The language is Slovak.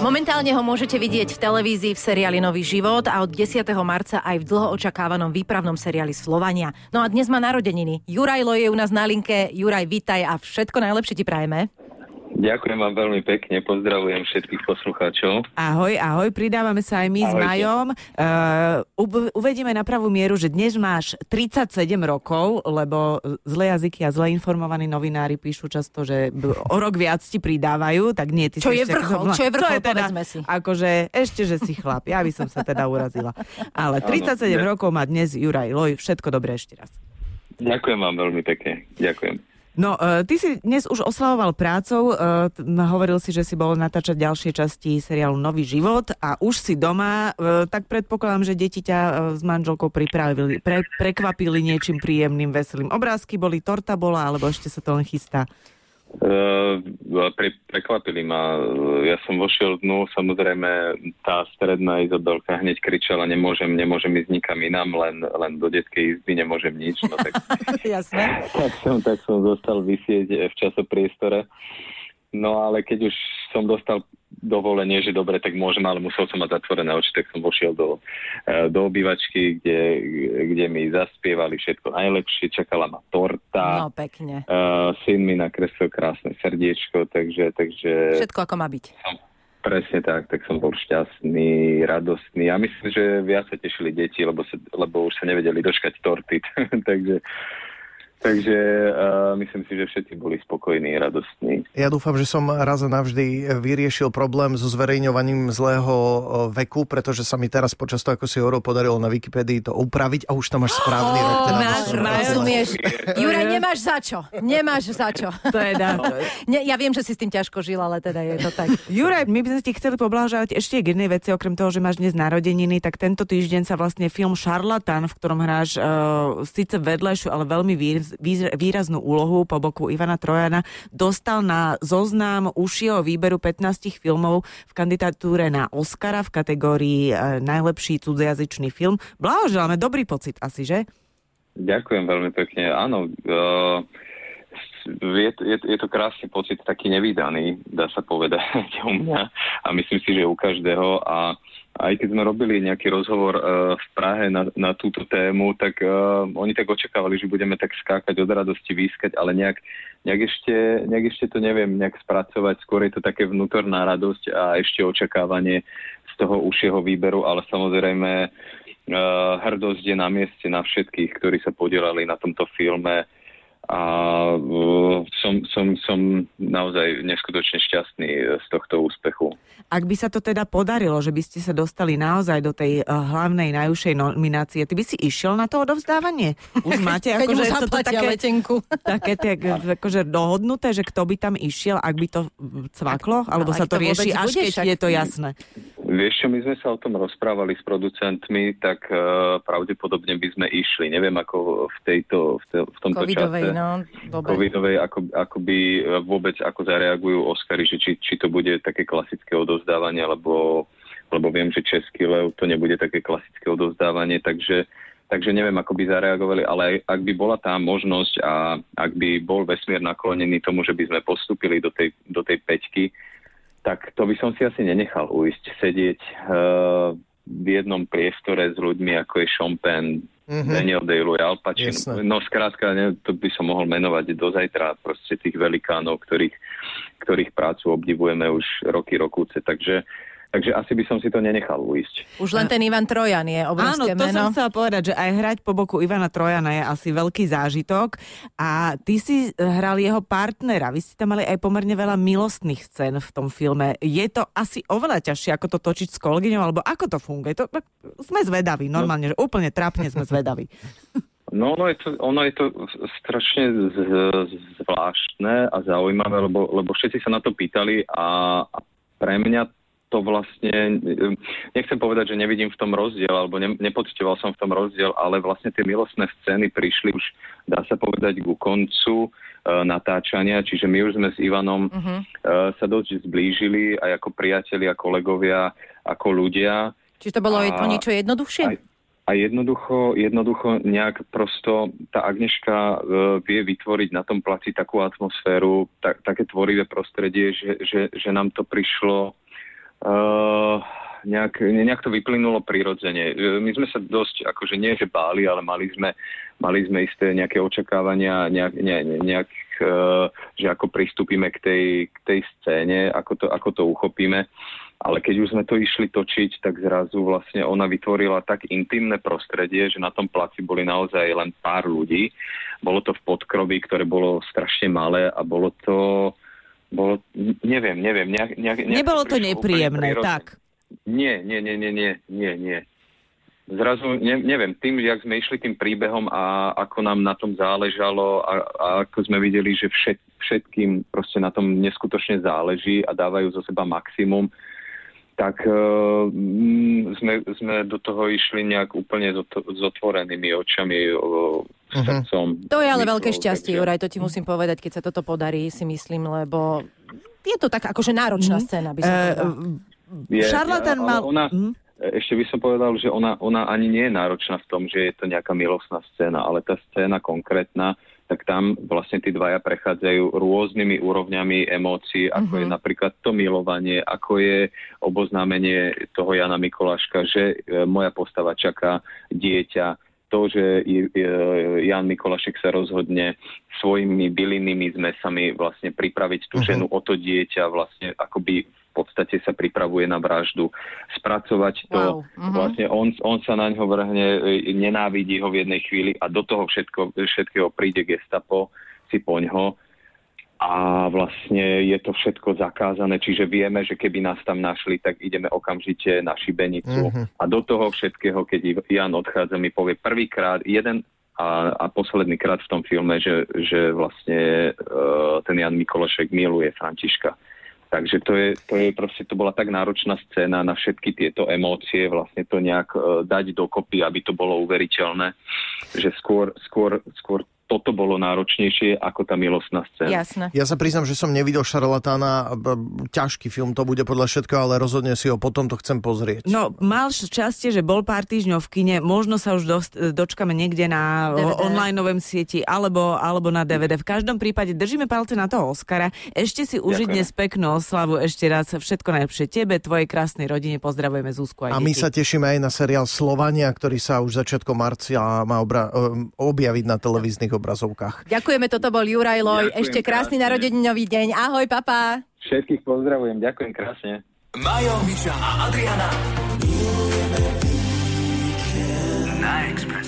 Momentálne ho môžete vidieť v televízii v seriáli Nový život a od 10. marca aj v dlho očakávanom výpravnom seriáli Slovania. No a dnes má narodeniny. Juraj Lo je u nás na linke. Juraj, vítaj a všetko najlepšie ti prajeme. Ďakujem vám veľmi pekne, pozdravujem všetkých poslucháčov. Ahoj, ahoj, pridávame sa aj my Ahojte. s Majom. Uh, uvedieme na pravú mieru, že dnes máš 37 rokov, lebo zlé jazyky a zle informovaní novinári píšu často, že o rok viac ti pridávajú, tak nie, ty Čo je vrchol, čo je vrchol, je teda, si. Akože ešte, že si chlap, ja by som sa teda urazila. Ale 37 ano, rokov má dnes Juraj Loj, všetko dobré ešte raz. Ďakujem vám veľmi pekne, ďakujem. No, uh, ty si dnes už oslavoval prácou, uh, hovoril si, že si bol natáčať ďalšie časti seriálu Nový život a už si doma, uh, tak predpokladám, že deti ťa s manželkou pripravili, pre, prekvapili niečím príjemným, veselým. Obrázky boli, torta bola, alebo ešte sa to len chystá? Uh, pre, prekvapili ma. Ja som vošiel dnu, samozrejme tá stredná Izabelka hneď kričala, nemôžem, nemôžem ísť nikam inám, len, len do detskej izby nemôžem nič. No, tak, Jasné. tak, som, tak som zostal vysieť v časopriestore. No ale keď už som dostal dovolenie, že dobre, tak môžem, ale musel som mať zatvorené oči, tak som vošiel do, e, do obývačky, kde, kde mi zaspievali všetko najlepšie, čakala ma torta. No, pekne. Uh, syn mi nakreslil krásne srdiečko, takže... takže všetko ako má byť. Som, presne tak, tak som bol šťastný, radostný a myslím, že viac sa tešili deti, lebo, sa, lebo už sa nevedeli dočkať torty, takže Takže uh, myslím si, že všetci boli spokojní, radostní. Ja dúfam, že som raz a navždy vyriešil problém so zverejňovaním zlého veku, pretože sa mi teraz počas toho, ako si hovoril, podarilo na Wikipedii to upraviť a už tam máš správny rok. Teda máš, rozumieš. Juraj, nemáš za čo. Nemáš za čo. To je dá. Ne, ja viem, že si s tým ťažko žil, ale teda je to tak. Juraj, my by sme ti chceli poblahoželať ešte k jednej veci, okrem toho, že máš dnes narodeniny, tak tento týždeň sa vlastne film Šarlatan, v ktorom hráš uh, síce vedlejšiu, ale veľmi výraznú úlohu po boku Ivana Trojana, dostal na zoznam užšieho výberu 15 filmov v kandidatúre na Oscara v kategórii e, najlepší cudzojazyčný film. Blahoželáme, dobrý pocit asi, že? Ďakujem veľmi pekne. Áno, uh, je, je, je to krásny pocit, taký nevydaný, dá sa povedať u mňa a myslím si, že u každého a aj keď sme robili nejaký rozhovor uh, v Prahe na, na túto tému, tak uh, oni tak očakávali, že budeme tak skákať od radosti, výskať, ale nejak, nejak, ešte, nejak ešte to neviem nejak spracovať. Skôr je to také vnútorná radosť a ešte očakávanie z toho užšieho výberu, ale samozrejme uh, hrdosť je na mieste na všetkých, ktorí sa podielali na tomto filme a uh, som, som, som naozaj neskutočne šťastný z tohto úspechu. Ak by sa to teda podarilo, že by ste sa dostali naozaj do tej uh, hlavnej najúžšej nominácie, ty by si išiel na to odovzdávanie? Už máte akože toto také, letenku. také tak, akože dohodnuté, že kto by tam išiel, ak by to cvaklo? Alebo no, sa to, to rieši až keď však... je to jasné? Vieš čo, my sme sa o tom rozprávali s producentmi, tak uh, pravdepodobne by sme išli. Neviem, ako v, tejto, v, te, v tomto Covidovej, čase. No, Covidovej, ako, ako by e, vôbec ako zareagujú Oscary, že či, či to bude také klasické odovzdávanie, alebo, lebo viem, že Český lev to nebude také klasické odovzdávanie, takže Takže neviem, ako by zareagovali, ale ak by bola tá možnosť a ak by bol vesmír naklonený tomu, že by sme postupili do tej, do tej peťky, tak to by som si asi nenechal ujsť. Sedieť uh, v jednom priestore s ľuďmi, ako je Chopin, mm-hmm. Daniel Day-Lewis, Al Pacino. No skrátka, ne, to by som mohol menovať do zajtra proste tých velikánov, ktorých, ktorých prácu obdivujeme už roky, rokúce. Takže Takže asi by som si to nenechal uísť. Už len ten Ivan Trojan je obrovské Áno, to meno. som chcela povedať, že aj hrať po boku Ivana Trojana je asi veľký zážitok. A ty si hral jeho partnera. Vy ste tam mali aj pomerne veľa milostných scén v tom filme. Je to asi oveľa ťažšie, ako to točiť s kolegyňou, alebo ako to funguje? To, sme zvedaví, normálne, no. že úplne trápne sme zvedaví. No, ono je to, ono je to strašne z, z, zvláštne a zaujímavé, lebo, lebo všetci sa na to pýtali a, a pre mňa to vlastne, nechcem povedať, že nevidím v tom rozdiel, alebo ne, nepocitoval som v tom rozdiel, ale vlastne tie milostné scény prišli už, dá sa povedať, ku koncu e, natáčania, čiže my už sme s Ivanom uh-huh. e, sa dosť zblížili aj ako priatelia, kolegovia, ako ľudia. Čiže to bolo a, o niečo jednoduchšie? A, a jednoducho, jednoducho nejak prosto tá Agneška e, vie vytvoriť na tom placi takú atmosféru, tak, také tvorivé prostredie, že, že, že nám to prišlo Uh, nejak, nejak to vyplynulo prirodzene. My sme sa dosť, akože nie že báli, ale mali sme, mali sme isté nejaké očakávania, nejak, ne, nejak uh, že ako pristúpime k tej, k tej scéne, ako to, ako to uchopíme. Ale keď už sme to išli točiť, tak zrazu vlastne ona vytvorila tak intimné prostredie, že na tom placi boli naozaj len pár ľudí. Bolo to v podkrobi, ktoré bolo strašne malé a bolo to bolo, neviem, neviem. Nejak, nejak, nejak Nebolo to nepríjemné, tak. Nie, nie, nie, nie, nie, nie, nie. Zrazu, ne, neviem, tým, jak sme išli tým príbehom a ako nám na tom záležalo a, a ako sme videli, že všet, všetkým proste na tom neskutočne záleží a dávajú zo seba maximum, tak uh, sme, sme do toho išli nejak úplne s otvorenými očami, uh, srdcom. To je ale myslel, veľké šťastie, takže... Juraj, to ti musím povedať, keď sa toto podarí, si myslím, lebo je to tak akože náročná mm. scéna, by som uh, je, Šarlatán mal... Ona, mm. Ešte by som povedal, že ona, ona ani nie je náročná v tom, že je to nejaká milostná scéna, ale tá scéna konkrétna, tak tam vlastne tí dvaja prechádzajú rôznymi úrovňami emócií, ako uh-huh. je mhm. napríklad to milovanie, ako je oboznámenie toho Jana Mikoláška, že e, moja postava čaká dieťa, to, že Jan Mikolašek sa rozhodne svojimi bylinnými zmesami vlastne pripraviť tú uh-huh. ženu o to dieťa, vlastne akoby podstate sa pripravuje na vraždu. Spracovať to, wow. uh-huh. vlastne on, on sa na ňo vrhne, e, nenávidí ho v jednej chvíli a do toho všetko, všetkého príde gestapo si poňho a vlastne je to všetko zakázané, čiže vieme, že keby nás tam našli, tak ideme okamžite na šibenicu. Uh-huh. A do toho všetkého, keď Jan odchádza, mi povie prvýkrát, jeden a, a posledný krát v tom filme, že, že vlastne uh, ten Jan Mikološek miluje Františka. Takže to je, to je proste, to bola tak náročná scéna na všetky tieto emócie, vlastne to nejak uh, dať dokopy, aby to bolo uveriteľné, že skôr, skôr, skôr toto bolo náročnejšie ako tá milostná scéna. Jasné. Ja sa priznam, že som nevidel Šarlatána. Ťažký film to bude podľa všetkého, ale rozhodne si ho potom to chcem pozrieť. No, mal šťastie, že bol pár týždňov v kine. Možno sa už dost, dočkame niekde na online novom sieti alebo, alebo na DVD. V každom prípade držíme palce na toho Oscara. Ešte si užiť dnes peknú oslavu. Ešte raz všetko najlepšie tebe, tvojej krásnej rodine. Pozdravujeme Zuzku aj A my sa tešíme aj na seriál Slovania, ktorý sa už začiatkom marcia má obra- objaviť na televíznych obrazovkách. Ďakujeme, toto bol Juraj Loj. Ďakujem Ešte krásny krásne. narodeninový deň. Ahoj, papa. Všetkých pozdravujem, ďakujem krásne. Majo, Miša a Adriana. Na Express.